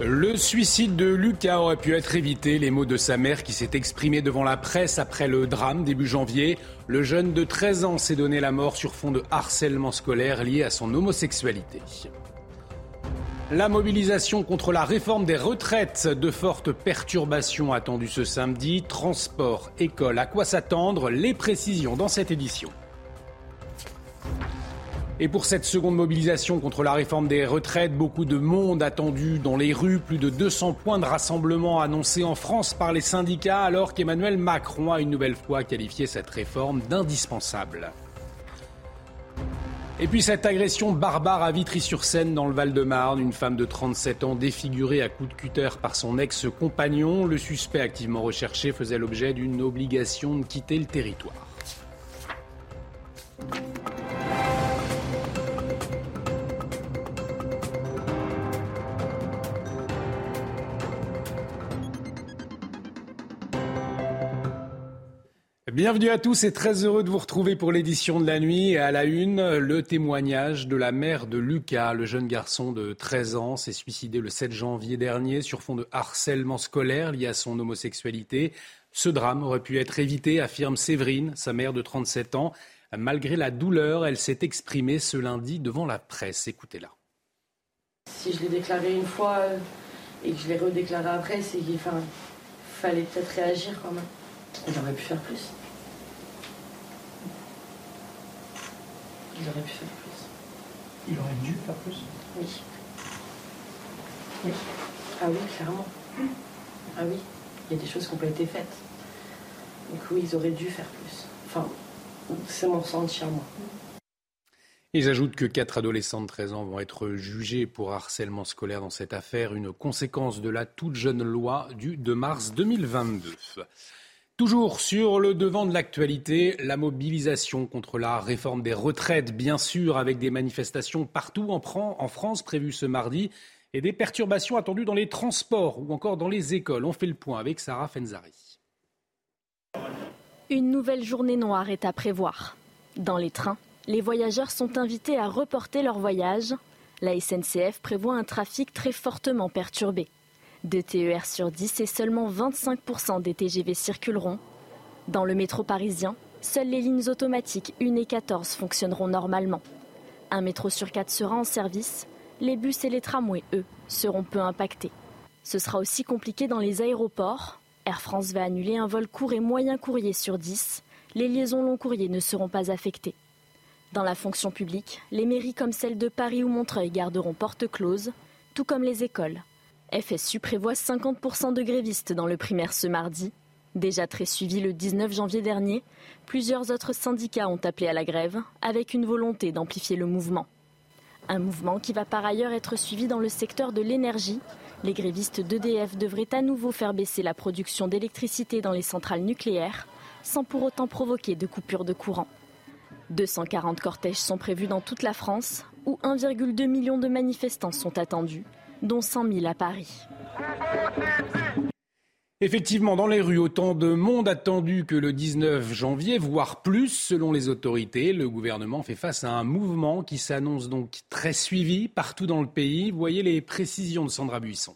Le suicide de Lucas aurait pu être évité. Les mots de sa mère qui s'est exprimée devant la presse après le drame début janvier. Le jeune de 13 ans s'est donné la mort sur fond de harcèlement scolaire lié à son homosexualité. La mobilisation contre la réforme des retraites, de fortes perturbations attendues ce samedi, transport, école, à quoi s'attendre, les précisions dans cette édition. Et pour cette seconde mobilisation contre la réforme des retraites, beaucoup de monde attendu dans les rues, plus de 200 points de rassemblement annoncés en France par les syndicats alors qu'Emmanuel Macron a une nouvelle fois qualifié cette réforme d'indispensable. Et puis cette agression barbare à Vitry-sur-Seine dans le Val-de-Marne, une femme de 37 ans défigurée à coups de cutter par son ex-compagnon. Le suspect activement recherché faisait l'objet d'une obligation de quitter le territoire. Bienvenue à tous et très heureux de vous retrouver pour l'édition de la nuit. Et à la une, le témoignage de la mère de Lucas, le jeune garçon de 13 ans, s'est suicidé le 7 janvier dernier sur fond de harcèlement scolaire lié à son homosexualité. Ce drame aurait pu être évité, affirme Séverine, sa mère de 37 ans. Malgré la douleur, elle s'est exprimée ce lundi devant la presse. Écoutez-la. Si je l'ai déclaré une fois euh, et que je l'ai redéclaré après, c'est qu'il fallait peut-être réagir quand même. J'aurais pu faire plus. Il aurait pu faire plus. Il aurait dû faire plus Oui. Oui. Ah oui, clairement. Ah oui, il y a des choses qui n'ont pas été faites. Donc oui, ils auraient dû faire plus. Enfin, c'est mon ressenti à moi. Ils ajoutent que quatre adolescents de 13 ans vont être jugés pour harcèlement scolaire dans cette affaire, une conséquence de la toute jeune loi du 2 mars 2022. Toujours sur le devant de l'actualité, la mobilisation contre la réforme des retraites, bien sûr, avec des manifestations partout en France prévues ce mardi et des perturbations attendues dans les transports ou encore dans les écoles. On fait le point avec Sarah Fenzari. Une nouvelle journée noire est à prévoir. Dans les trains, les voyageurs sont invités à reporter leur voyage. La SNCF prévoit un trafic très fortement perturbé. Deux TER sur 10 et seulement 25% des TGV circuleront. Dans le métro parisien, seules les lignes automatiques 1 et 14 fonctionneront normalement. Un métro sur 4 sera en service. Les bus et les tramways, eux, seront peu impactés. Ce sera aussi compliqué dans les aéroports. Air France va annuler un vol court et moyen courrier sur 10. Les liaisons long courrier ne seront pas affectées. Dans la fonction publique, les mairies comme celle de Paris ou Montreuil garderont porte close, tout comme les écoles. FSU prévoit 50% de grévistes dans le primaire ce mardi. Déjà très suivi le 19 janvier dernier, plusieurs autres syndicats ont appelé à la grève avec une volonté d'amplifier le mouvement. Un mouvement qui va par ailleurs être suivi dans le secteur de l'énergie. Les grévistes d'EDF devraient à nouveau faire baisser la production d'électricité dans les centrales nucléaires, sans pour autant provoquer de coupures de courant. 240 cortèges sont prévus dans toute la France, où 1,2 million de manifestants sont attendus, dont 100 000 à Paris. Effectivement, dans les rues, autant de monde attendu que le 19 janvier, voire plus selon les autorités. Le gouvernement fait face à un mouvement qui s'annonce donc très suivi partout dans le pays. Voyez les précisions de Sandra Buisson.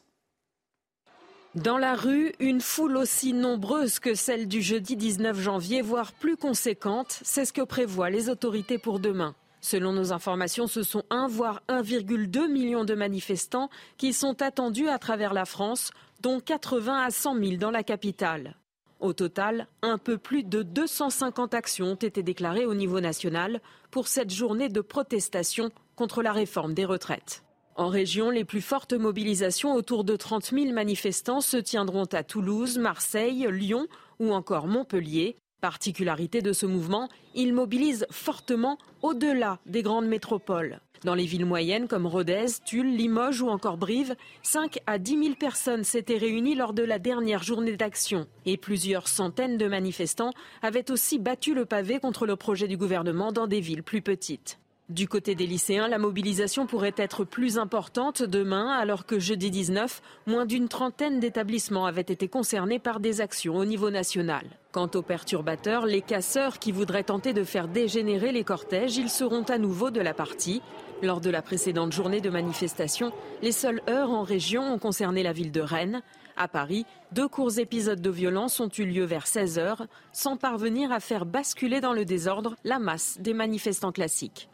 Dans la rue, une foule aussi nombreuse que celle du jeudi 19 janvier, voire plus conséquente, c'est ce que prévoient les autorités pour demain. Selon nos informations, ce sont 1 voire 1,2 million de manifestants qui sont attendus à travers la France, dont 80 à 100 000 dans la capitale. Au total, un peu plus de 250 actions ont été déclarées au niveau national pour cette journée de protestation contre la réforme des retraites. En région, les plus fortes mobilisations, autour de 30 000 manifestants, se tiendront à Toulouse, Marseille, Lyon ou encore Montpellier. Particularité de ce mouvement, il mobilise fortement au-delà des grandes métropoles. Dans les villes moyennes comme Rodez, Tulle, Limoges ou encore Brive, 5 à 10 000 personnes s'étaient réunies lors de la dernière journée d'action. Et plusieurs centaines de manifestants avaient aussi battu le pavé contre le projet du gouvernement dans des villes plus petites. Du côté des lycéens, la mobilisation pourrait être plus importante demain, alors que jeudi 19, moins d'une trentaine d'établissements avaient été concernés par des actions au niveau national. Quant aux perturbateurs, les casseurs qui voudraient tenter de faire dégénérer les cortèges, ils seront à nouveau de la partie. Lors de la précédente journée de manifestation, les seules heures en région ont concerné la ville de Rennes. À Paris, deux courts épisodes de violence ont eu lieu vers 16 heures, sans parvenir à faire basculer dans le désordre la masse des manifestants classiques.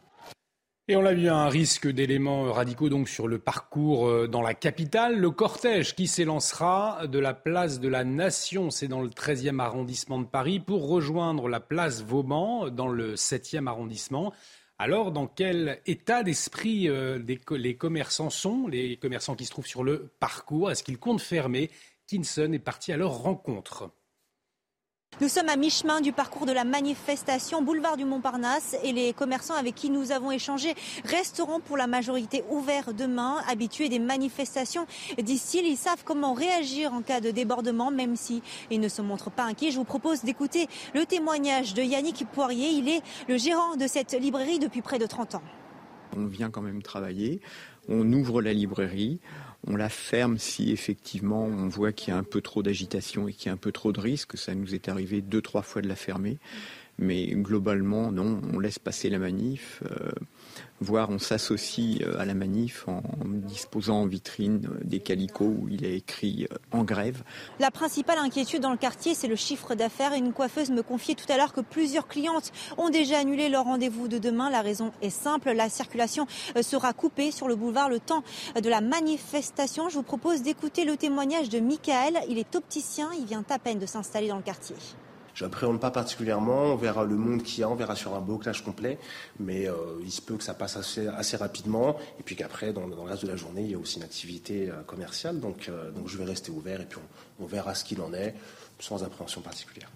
Et on l'a vu, un risque d'éléments radicaux donc sur le parcours euh, dans la capitale. Le cortège qui s'élancera de la place de la Nation, c'est dans le 13e arrondissement de Paris, pour rejoindre la place Vauban dans le 7e arrondissement. Alors, dans quel état d'esprit euh, les commerçants sont, les commerçants qui se trouvent sur le parcours? Est-ce qu'ils comptent fermer? Kinson est parti à leur rencontre. Nous sommes à mi-chemin du parcours de la manifestation boulevard du Montparnasse et les commerçants avec qui nous avons échangé resteront pour la majorité ouverts demain, habitués des manifestations. D'ici, ils savent comment réagir en cas de débordement, même si ils ne se montrent pas inquiets. Je vous propose d'écouter le témoignage de Yannick Poirier. Il est le gérant de cette librairie depuis près de 30 ans. On vient quand même travailler, on ouvre la librairie, on la ferme si effectivement on voit qu'il y a un peu trop d'agitation et qu'il y a un peu trop de risques. Ça nous est arrivé deux, trois fois de la fermer. Mais globalement, non, on laisse passer la manif. Euh, voire on s'associe euh, à la manif en disposant en vitrine euh, des calicots où il est écrit en grève. La principale inquiétude dans le quartier, c'est le chiffre d'affaires. Une coiffeuse me confiait tout à l'heure que plusieurs clientes ont déjà annulé leur rendez-vous de demain. La raison est simple, la circulation sera coupée sur le boulevard le temps de la manifestation. Je vous propose d'écouter le témoignage de Michael. Il est opticien, il vient à peine de s'installer dans le quartier. Je n'appréhende pas particulièrement. On verra le monde qu'il y a, on verra sur un blocage complet. Mais euh, il se peut que ça passe assez, assez rapidement. Et puis qu'après, dans, dans, le reste de la journée, il y a aussi une activité euh, commerciale. Donc, euh, donc je vais rester ouvert et puis on, on verra ce qu'il en est sans appréhension particulière.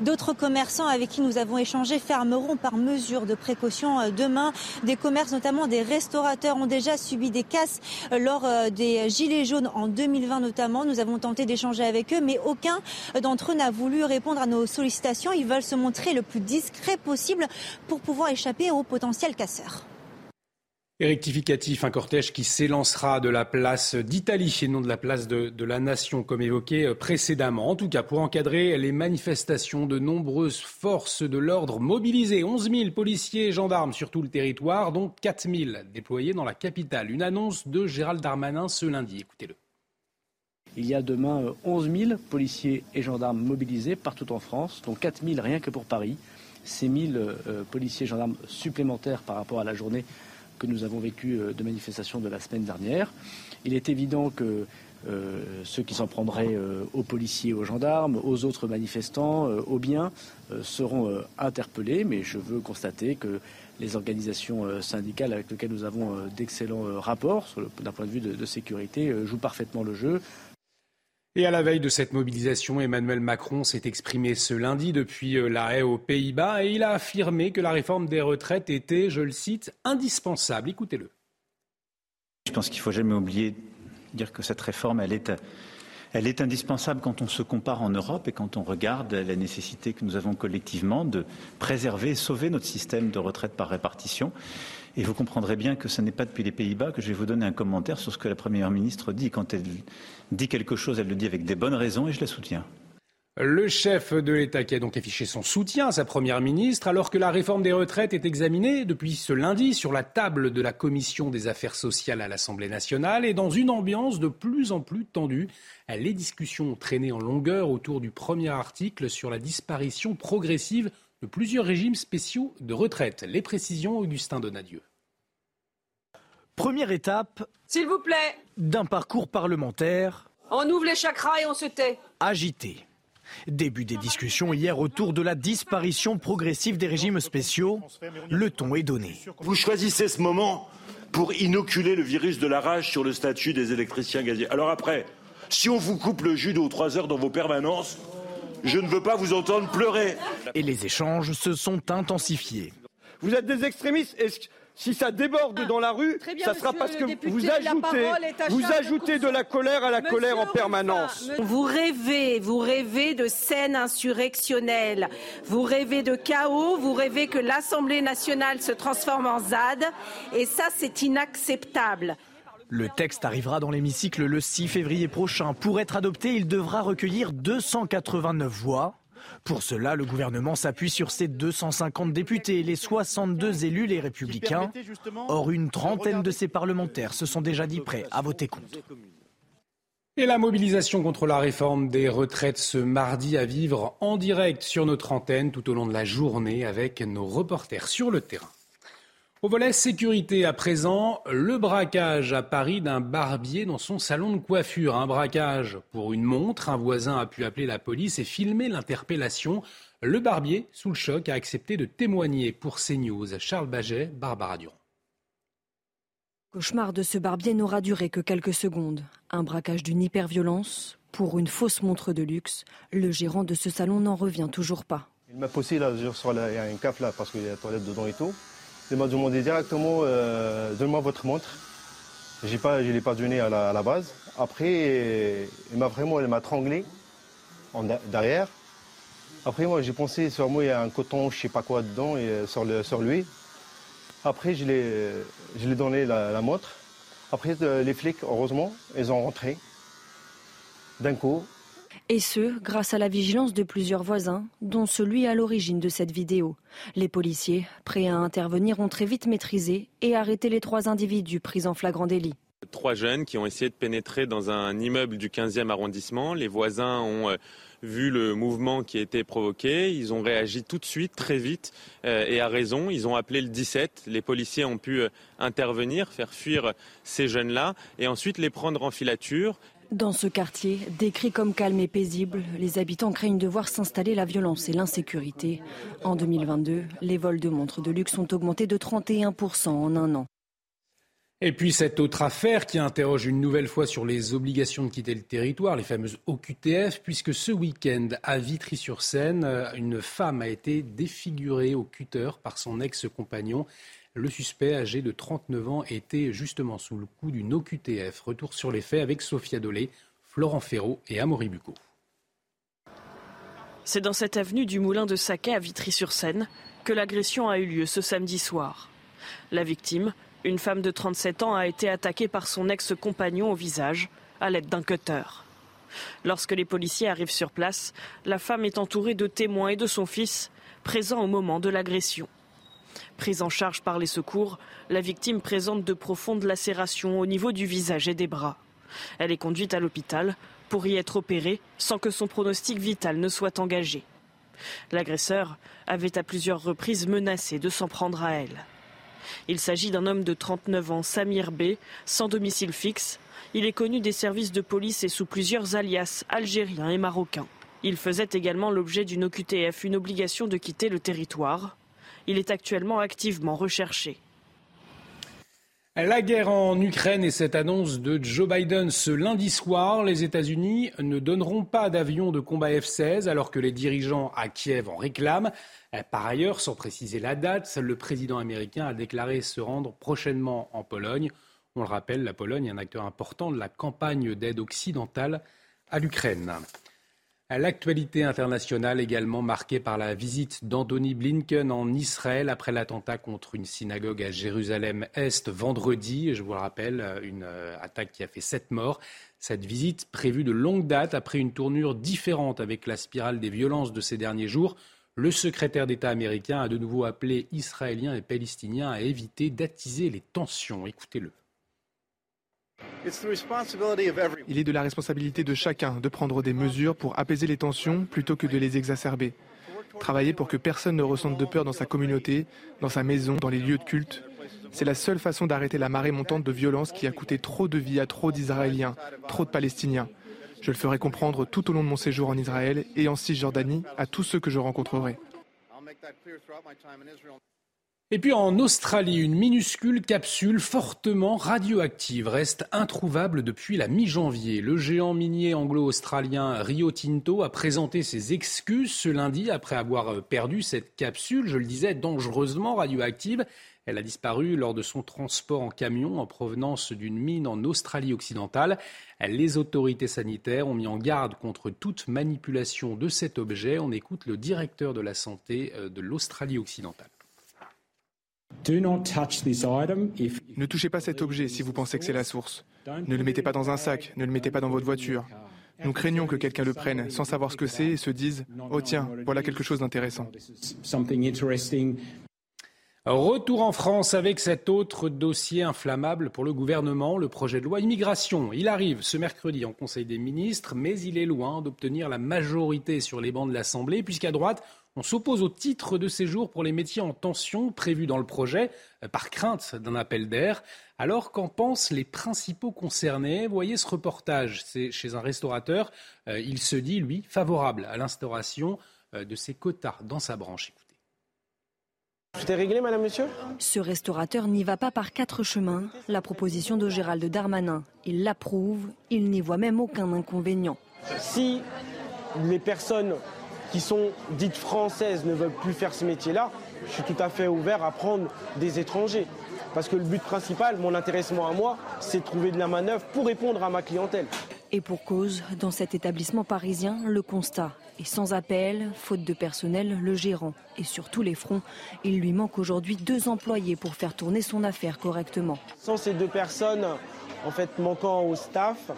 D'autres commerçants avec qui nous avons échangé fermeront par mesure de précaution euh, demain. Des commerces, notamment des restaurateurs, ont déjà subi des casses euh, lors euh, des Gilets jaunes en 2020 notamment. Nous avons tenté d'échanger avec eux, mais aucun d'entre eux n'a voulu répondre à nos sollicitations. Ils veulent se montrer le plus discret possible pour pouvoir échapper aux potentiels casseurs. Et rectificatif, un cortège qui s'élancera de la place d'Italie et non de la place de, la Nation, comme évoqué euh, précédemment. En tout cas, pour encadrer les manifestations, de nombreuses forces de l'ordre mobilisées, 11 000 policiers et gendarmes sur tout le territoire, dont 4 000 déployés dans la capitale. Une annonce de Gérald Darmanin ce lundi. Écoutez-le. Il y a demain 11 euh, 000 policiers et gendarmes mobilisés partout en France, dont 4 000 rien que pour Paris. Ces 1 000 euh, policiers et gendarmes supplémentaires par rapport à la journée que nous avons vécu euh, de manifestations de la semaine dernière. Il est évident que euh, ceux qui s'en prendraient euh, aux policiers, aux gendarmes, aux autres manifestants, aux biens, seront interpellés. Mais je veux constater que les organisations syndicales avec lesquelles nous avons d'excellents rapports d'un point de vue de sécurité jouent parfaitement le jeu. Et à la veille de cette mobilisation, Emmanuel Macron s'est exprimé ce lundi depuis euh, la haie aux Pays-Bas et il a affirmé que la réforme des retraites était, je le cite, indispensable. Écoutez-le. Je pense qu'il ne faut jamais oublier de dire que cette réforme, elle est, elle est indispensable quand on se compare en Europe et quand on regarde la nécessité que nous avons collectivement de préserver et sauver notre système de retraite par répartition. Et vous comprendrez bien que ce n'est pas depuis les Pays-Bas que je vais vous donner un commentaire sur ce que la Première ministre dit. Quand elle dit quelque chose, elle le dit avec des bonnes raisons et je la soutiens. Le chef de l'État qui a donc affiché son soutien à sa Première ministre alors que la réforme des retraites est examinée depuis ce lundi sur la table de la Commission des affaires sociales à l'Assemblée nationale et dans une ambiance de plus en plus tendue. Les discussions ont traîné en longueur autour du premier article sur la disparition progressive de plusieurs régimes spéciaux de retraite. Les précisions, Augustin Donadieu. Première étape. S'il vous plaît. D'un parcours parlementaire. On ouvre les chakras et on se tait. Agité. Début des discussions hier autour de la disparition progressive des régimes spéciaux. Le ton est donné. Vous choisissez ce moment pour inoculer le virus de la rage sur le statut des électriciens gaziers. Alors après, si on vous coupe le jus de aux trois heures dans vos permanences, Je ne veux pas vous entendre pleurer. Et les échanges se sont intensifiés. Vous êtes des extrémistes. Si ça déborde dans la rue, ça sera parce que vous ajoutez, vous ajoutez de la colère à la colère en permanence. Vous rêvez, vous rêvez de scènes insurrectionnelles, vous rêvez de chaos, vous rêvez que l'Assemblée nationale se transforme en ZAD, et ça c'est inacceptable. Le texte arrivera dans l'hémicycle le 6 février prochain. Pour être adopté, il devra recueillir 289 voix. Pour cela, le gouvernement s'appuie sur ses 250 députés et les 62 élus les républicains. Or, une trentaine de ces parlementaires se sont déjà dit prêts à voter contre. Et la mobilisation contre la réforme des retraites ce mardi à vivre en direct sur notre antenne tout au long de la journée avec nos reporters sur le terrain. Au volet sécurité à présent, le braquage à Paris d'un barbier dans son salon de coiffure. Un braquage pour une montre. Un voisin a pu appeler la police et filmer l'interpellation. Le barbier, sous le choc, a accepté de témoigner pour CNews. Charles Baget, Barbara Durand. Le cauchemar de ce barbier n'aura duré que quelques secondes. Un braquage d'une hyperviolence pour une fausse montre de luxe. Le gérant de ce salon n'en revient toujours pas. Il m'a posé là, sur la, il y a un cap là parce qu'il y a la toilette dedans et tout. Il m'a demandé directement euh, Donne-moi votre montre. Pas, je ne l'ai pas donné à la, base. Après, il m'a vraiment tranglé en, derrière. Après, moi, j'ai pensé sur moi, il y a un coton, je sais pas quoi dedans, et, euh, sur, lui. Après, je l'ai donné la, montre. Après, euh, les flics, heureusement, ils ont rentré d'un coup. Et ce, grâce à la vigilance de plusieurs voisins, dont celui à l'origine de cette vidéo. Les policiers, prêts à intervenir, ont très vite maîtrisé et arrêté les trois individus pris en flagrant délit. Trois jeunes qui ont essayé de pénétrer dans un immeuble du 15e arrondissement. Les voisins ont euh, vu le mouvement qui a été provoqué. Ils ont réagi tout de suite, très vite, euh, et à raison. Ils ont appelé le 17. Les policiers ont pu euh, intervenir, faire fuir ces jeunes-là, et ensuite les prendre en filature. Dans ce quartier, décrit comme calme et paisible, les habitants craignent de voir s'installer la violence et l'insécurité. En 2022, les vols de montres de luxe ont augmenté de 31% en un an. Et puis cette autre affaire qui interroge une nouvelle fois sur les obligations de quitter le territoire, les fameuses OQTF, puisque ce week-end à Vitry-sur-Seine, une femme a été défigurée au cutter par son ex-compagnon. Le suspect, âgé de 39 ans, était justement sous le coup d'une OQTF. Retour sur les faits avec Sophia Dolé, Florent Ferraud et Amaury Bucco. C'est dans cette avenue du Moulin de Saquet à Vitry-sur-Seine que l'agression a eu lieu ce samedi soir. La victime, une femme de 37 ans, a été attaquée par son ex-compagnon au visage à l'aide d'un cutter. Lorsque les policiers arrivent sur place, la femme est entourée de témoins et de son fils, présents au moment de l'agression. Prise en charge par les secours, la victime présente de profondes lacérations au niveau du visage et des bras. Elle est conduite à l'hôpital pour y être opérée sans que son pronostic vital ne soit engagé. L'agresseur avait à plusieurs reprises menacé de s'en prendre à elle. Il s'agit d'un homme de 39 ans, Samir B, sans domicile fixe. Il est connu des services de police et sous plusieurs alias algériens et marocains. Il faisait également l'objet d'une OQTF, une obligation de quitter le territoire. Il est actuellement activement recherché. La guerre en Ukraine et cette annonce de Joe Biden ce lundi soir, les États-Unis ne donneront pas d'avions de combat F-16 alors que les dirigeants à Kiev en réclament. Par ailleurs, sans préciser la date, le président américain a déclaré se rendre prochainement en Pologne. On le rappelle, la Pologne est un acteur important de la campagne d'aide occidentale à l'Ukraine. L'actualité internationale également marquée par la visite d'Anthony Blinken en Israël après l'attentat contre une synagogue à Jérusalem-Est vendredi. Je vous le rappelle, une euh, attaque qui a fait sept morts. Cette visite prévue de longue date après une tournure différente avec la spirale des violences de ces derniers jours. Le secrétaire d'État américain a de nouveau appelé Israéliens et Palestiniens à éviter d'attiser les tensions. Écoutez-le. Il est de la responsabilité de chacun de prendre des mesures pour apaiser les tensions plutôt que de les exacerber. Travailler pour que personne ne ressente de peur dans sa communauté, dans sa maison, dans les lieux de culte. C'est la seule façon d'arrêter la marée montante de violence qui a coûté trop de vies à trop d'Israéliens, trop de Palestiniens. Je le ferai comprendre tout au long de mon séjour en Israël et en Cisjordanie à tous ceux que je rencontrerai. Et puis en Australie, une minuscule capsule fortement radioactive reste introuvable depuis la mi-janvier. Le géant minier anglo-australien Rio Tinto a présenté ses excuses ce lundi après avoir perdu cette capsule, je le disais, dangereusement radioactive. Elle a disparu lors de son transport en camion en provenance d'une mine en Australie occidentale. Les autorités sanitaires ont mis en garde contre toute manipulation de cet objet. On écoute le directeur de la santé euh, de l'Australie occidentale. Ne touchez pas cet objet si vous pensez que c'est la source. Ne le mettez pas dans un sac, ne le mettez pas dans votre voiture. Nous craignons que quelqu'un le prenne sans savoir ce que c'est et se dise ⁇ Oh tiens, voilà quelque chose d'intéressant ⁇ Retour en France avec cet autre dossier inflammable pour le gouvernement, le projet de loi immigration. Il arrive ce mercredi en Conseil des ministres, mais il est loin d'obtenir la majorité sur les bancs de l'Assemblée, puisqu'à droite, on s'oppose au titre de séjour pour les métiers en tension prévus dans le projet, euh, par crainte d'un appel d'air. Alors qu'en pensent les principaux concernés? Voyez ce reportage, c'est chez un restaurateur. Euh, il se dit, lui, favorable à l'instauration euh, de ces quotas dans sa branche. Tout est réglé, madame, monsieur? Ce restaurateur n'y va pas par quatre chemins. La proposition de Gérald Darmanin, il l'approuve, il n'y voit même aucun inconvénient. Si les personnes qui sont dites françaises ne veulent plus faire ce métier-là, je suis tout à fait ouvert à prendre des étrangers. Parce que le but principal, mon intéressement à moi, c'est de trouver de la manœuvre pour répondre à ma clientèle. Et pour cause, dans cet établissement parisien, le constat est sans appel, faute de personnel, le gérant est sur tous les fronts. Il lui manque aujourd'hui deux employés pour faire tourner son affaire correctement. Sans ces deux personnes, en fait, manquant au staff,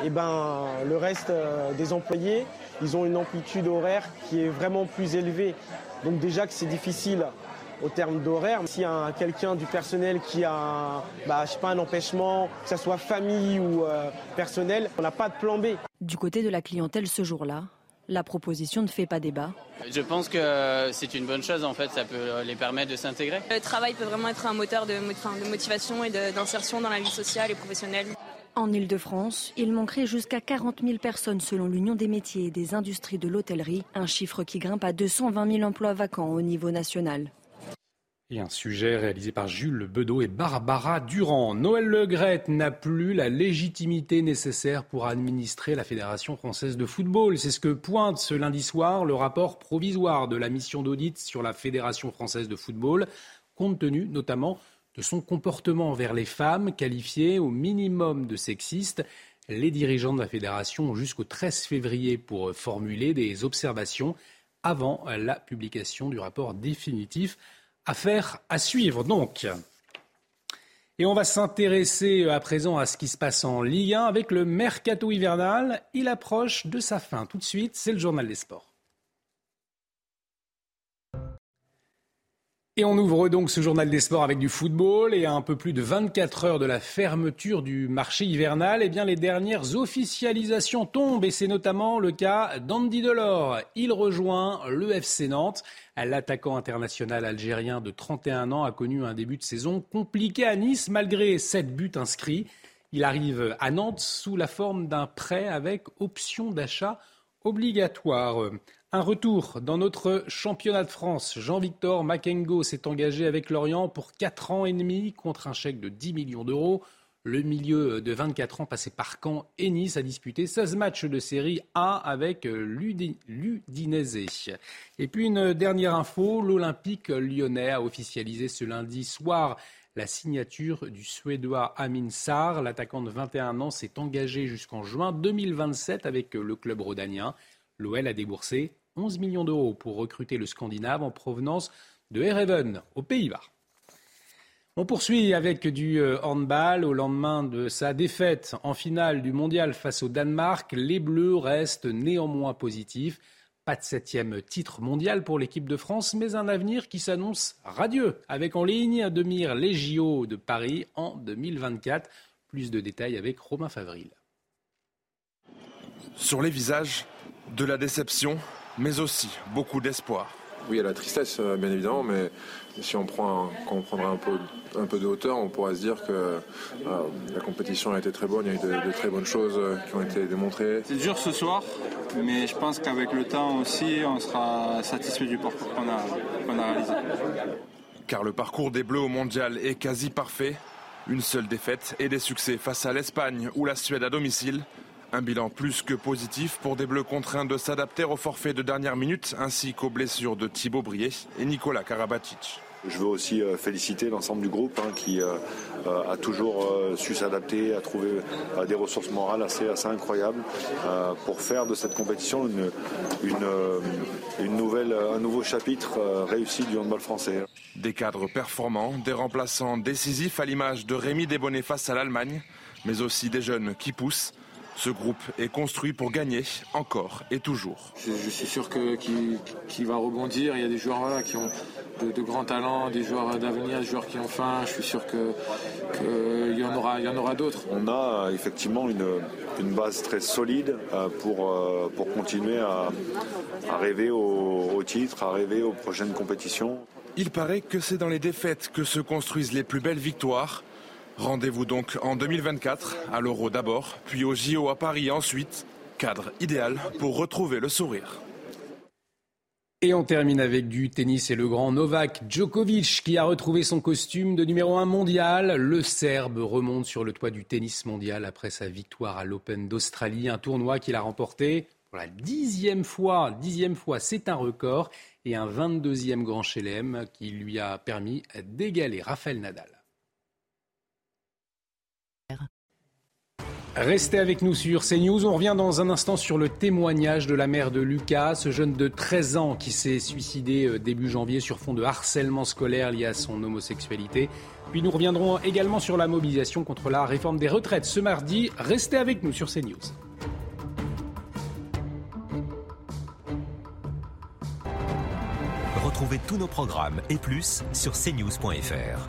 et eh ben, le reste euh, des employés, ils ont une amplitude horaire qui est vraiment plus élevée. Donc déjà que c'est difficile au terme d'horaire. S'il y a quelqu'un du personnel qui a bah, je sais pas, un empêchement, que ce soit famille ou euh, personnel, on n'a pas de plan B. Du côté de la clientèle ce jour-là, la proposition ne fait pas débat. Je pense que c'est une bonne chose en fait, ça peut les permettre de s'intégrer. Le travail peut vraiment être un moteur de, de motivation et d'insertion dans la vie sociale et professionnelle. En Ile-de-France, il manquerait jusqu'à 40 000 personnes selon l'Union des métiers et des industries de l'hôtellerie, un chiffre qui grimpe à 220 000 emplois vacants au niveau national. Et un sujet réalisé par Jules Bedeau et Barbara Durand. Noël Legrette n'a plus la légitimité nécessaire pour administrer la Fédération française de football. C'est ce que pointe ce lundi soir le rapport provisoire de la mission d'audit sur la Fédération française de football, compte tenu notamment de son comportement envers les femmes, qualifiées au minimum de sexistes. Les dirigeants de la fédération ont jusqu'au 13 février pour formuler des observations avant la publication du rapport définitif. Affaire à suivre donc. Et on va s'intéresser à présent à ce qui se passe en Ligue 1 avec le mercato hivernal. Il approche de sa fin. Tout de suite, c'est le journal des sports. Et on ouvre donc ce journal des sports avec du football et à un peu plus de 24 heures de la fermeture du marché hivernal, eh bien les dernières officialisations tombent et c'est notamment le cas d'Andy Delors. Il rejoint le FC Nantes. L'attaquant international algérien de 31 ans a connu un début de saison compliqué à Nice malgré 7 buts inscrits. Il arrive à Nantes sous la forme d'un prêt avec option d'achat obligatoire. Un retour dans notre championnat de France. Jean-Victor Makengo s'est engagé avec Lorient pour 4 ans et demi contre un chèque de 10 millions d'euros. Le milieu de 24 ans passé par Caen et Nice a disputé 16 matchs de série A avec l'Udinese. Et puis une dernière info, l'Olympique lyonnais a officialisé ce lundi soir la signature du Suédois Amin Sarr. L'attaquant de 21 ans s'est engagé jusqu'en juin 2027 avec le club rhodanien. L'OL a déboursé 11 millions d'euros pour recruter le Scandinave en provenance de Hereven, aux Pays-Bas. On poursuit avec du euh, handball. Au lendemain de sa défaite en finale du mondial face au Danemark, les Bleus restent néanmoins positifs. Pas de septième titre mondial pour l'équipe de France, mais un avenir qui s'annonce radieux, avec en ligne de mire les JO de Paris en 2024. Plus de détails avec Romain Favril. Sur les visages, de la déception, mais aussi beaucoup d'espoir. Oui, il y a la tristesse, euh, bien évidemment, mais si on prend, quand on prendra un peu, un peu de hauteur, on pourra se dire que euh, la compétition a été très bonne, il y a eu de, très bonnes choses euh, qui ont été démontrées. C'est dur ce soir, mais je pense qu'avec le temps aussi, on sera satisfait du parcours qu'on a, a réalisé. car le parcours des Bleus au mondial est quasi parfait. Une seule défaite et des succès face à l'Espagne ou la Suède à domicile. Un bilan plus que positif pour des Bleus contraints de s'adapter au forfait de dernière minute ainsi qu'aux blessures de Thibaut Brié et Nicolas Karabatic. Je veux aussi euh, féliciter l'ensemble du groupe hein, qui euh, euh, a toujours su s'adapter, a trouvé des ressources morales assez, assez incroyables pour faire de cette compétition une, une, nouvelle, un nouveau chapitre réussi du handball français. Des cadres performants, des remplaçants décisifs à l'image de Rémi Desbonnets face à l'Allemagne, mais aussi des jeunes qui poussent ce groupe est construit pour gagner encore et toujours. Je, suis sûr qu'il va rebondir. Il y a des joueurs qui ont de, grands talents, des joueurs d'avenir, des joueurs qui ont faim. Je suis sûr qu'il y en aura, aura d'autres. On a effectivement une, base très solide euh, pour, euh, pour continuer à, rêver au, au titre, à rêver aux prochaines compétitions. Il paraît que c'est dans les défaites que se construisent les plus belles victoires. Rendez-vous donc en 2024, à l'Euro d'abord, puis au JO à Paris ensuite. Cadre idéal pour retrouver le sourire. Et on termine avec du tennis et le grand Novak Djokovic qui a retrouvé son costume de numéro 1 mondial. Le Serbe remonte sur le toit du tennis mondial après sa victoire à l'Open d'Australie, un tournoi qu'il a remporté pour la dixième fois. Dixième fois, c'est un record et un 22e grand chelem qui lui a permis d'égaler Rafael Nadal. Restez avec nous sur CNews. On revient dans un instant sur le témoignage de la mère de Lucas, ce jeune de 13 ans qui s'est suicidé euh, début janvier sur fond de harcèlement scolaire lié à son homosexualité. Puis nous reviendrons également sur la mobilisation contre la réforme des retraites ce mardi. Restez avec nous sur CNews. Retrouvez tous nos programmes et plus sur cnews.fr.